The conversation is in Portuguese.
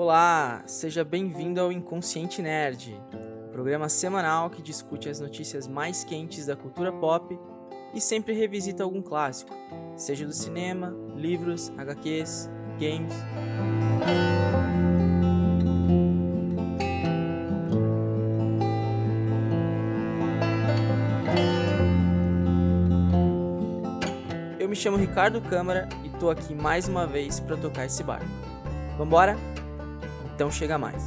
Olá, seja bem-vindo ao Inconsciente Nerd, programa semanal que discute as notícias mais quentes da cultura pop e sempre revisita algum clássico, seja do cinema, livros, HQs, games. Eu me chamo Ricardo Câmara e tô aqui mais uma vez para tocar esse barco. Vambora? Então chega mais.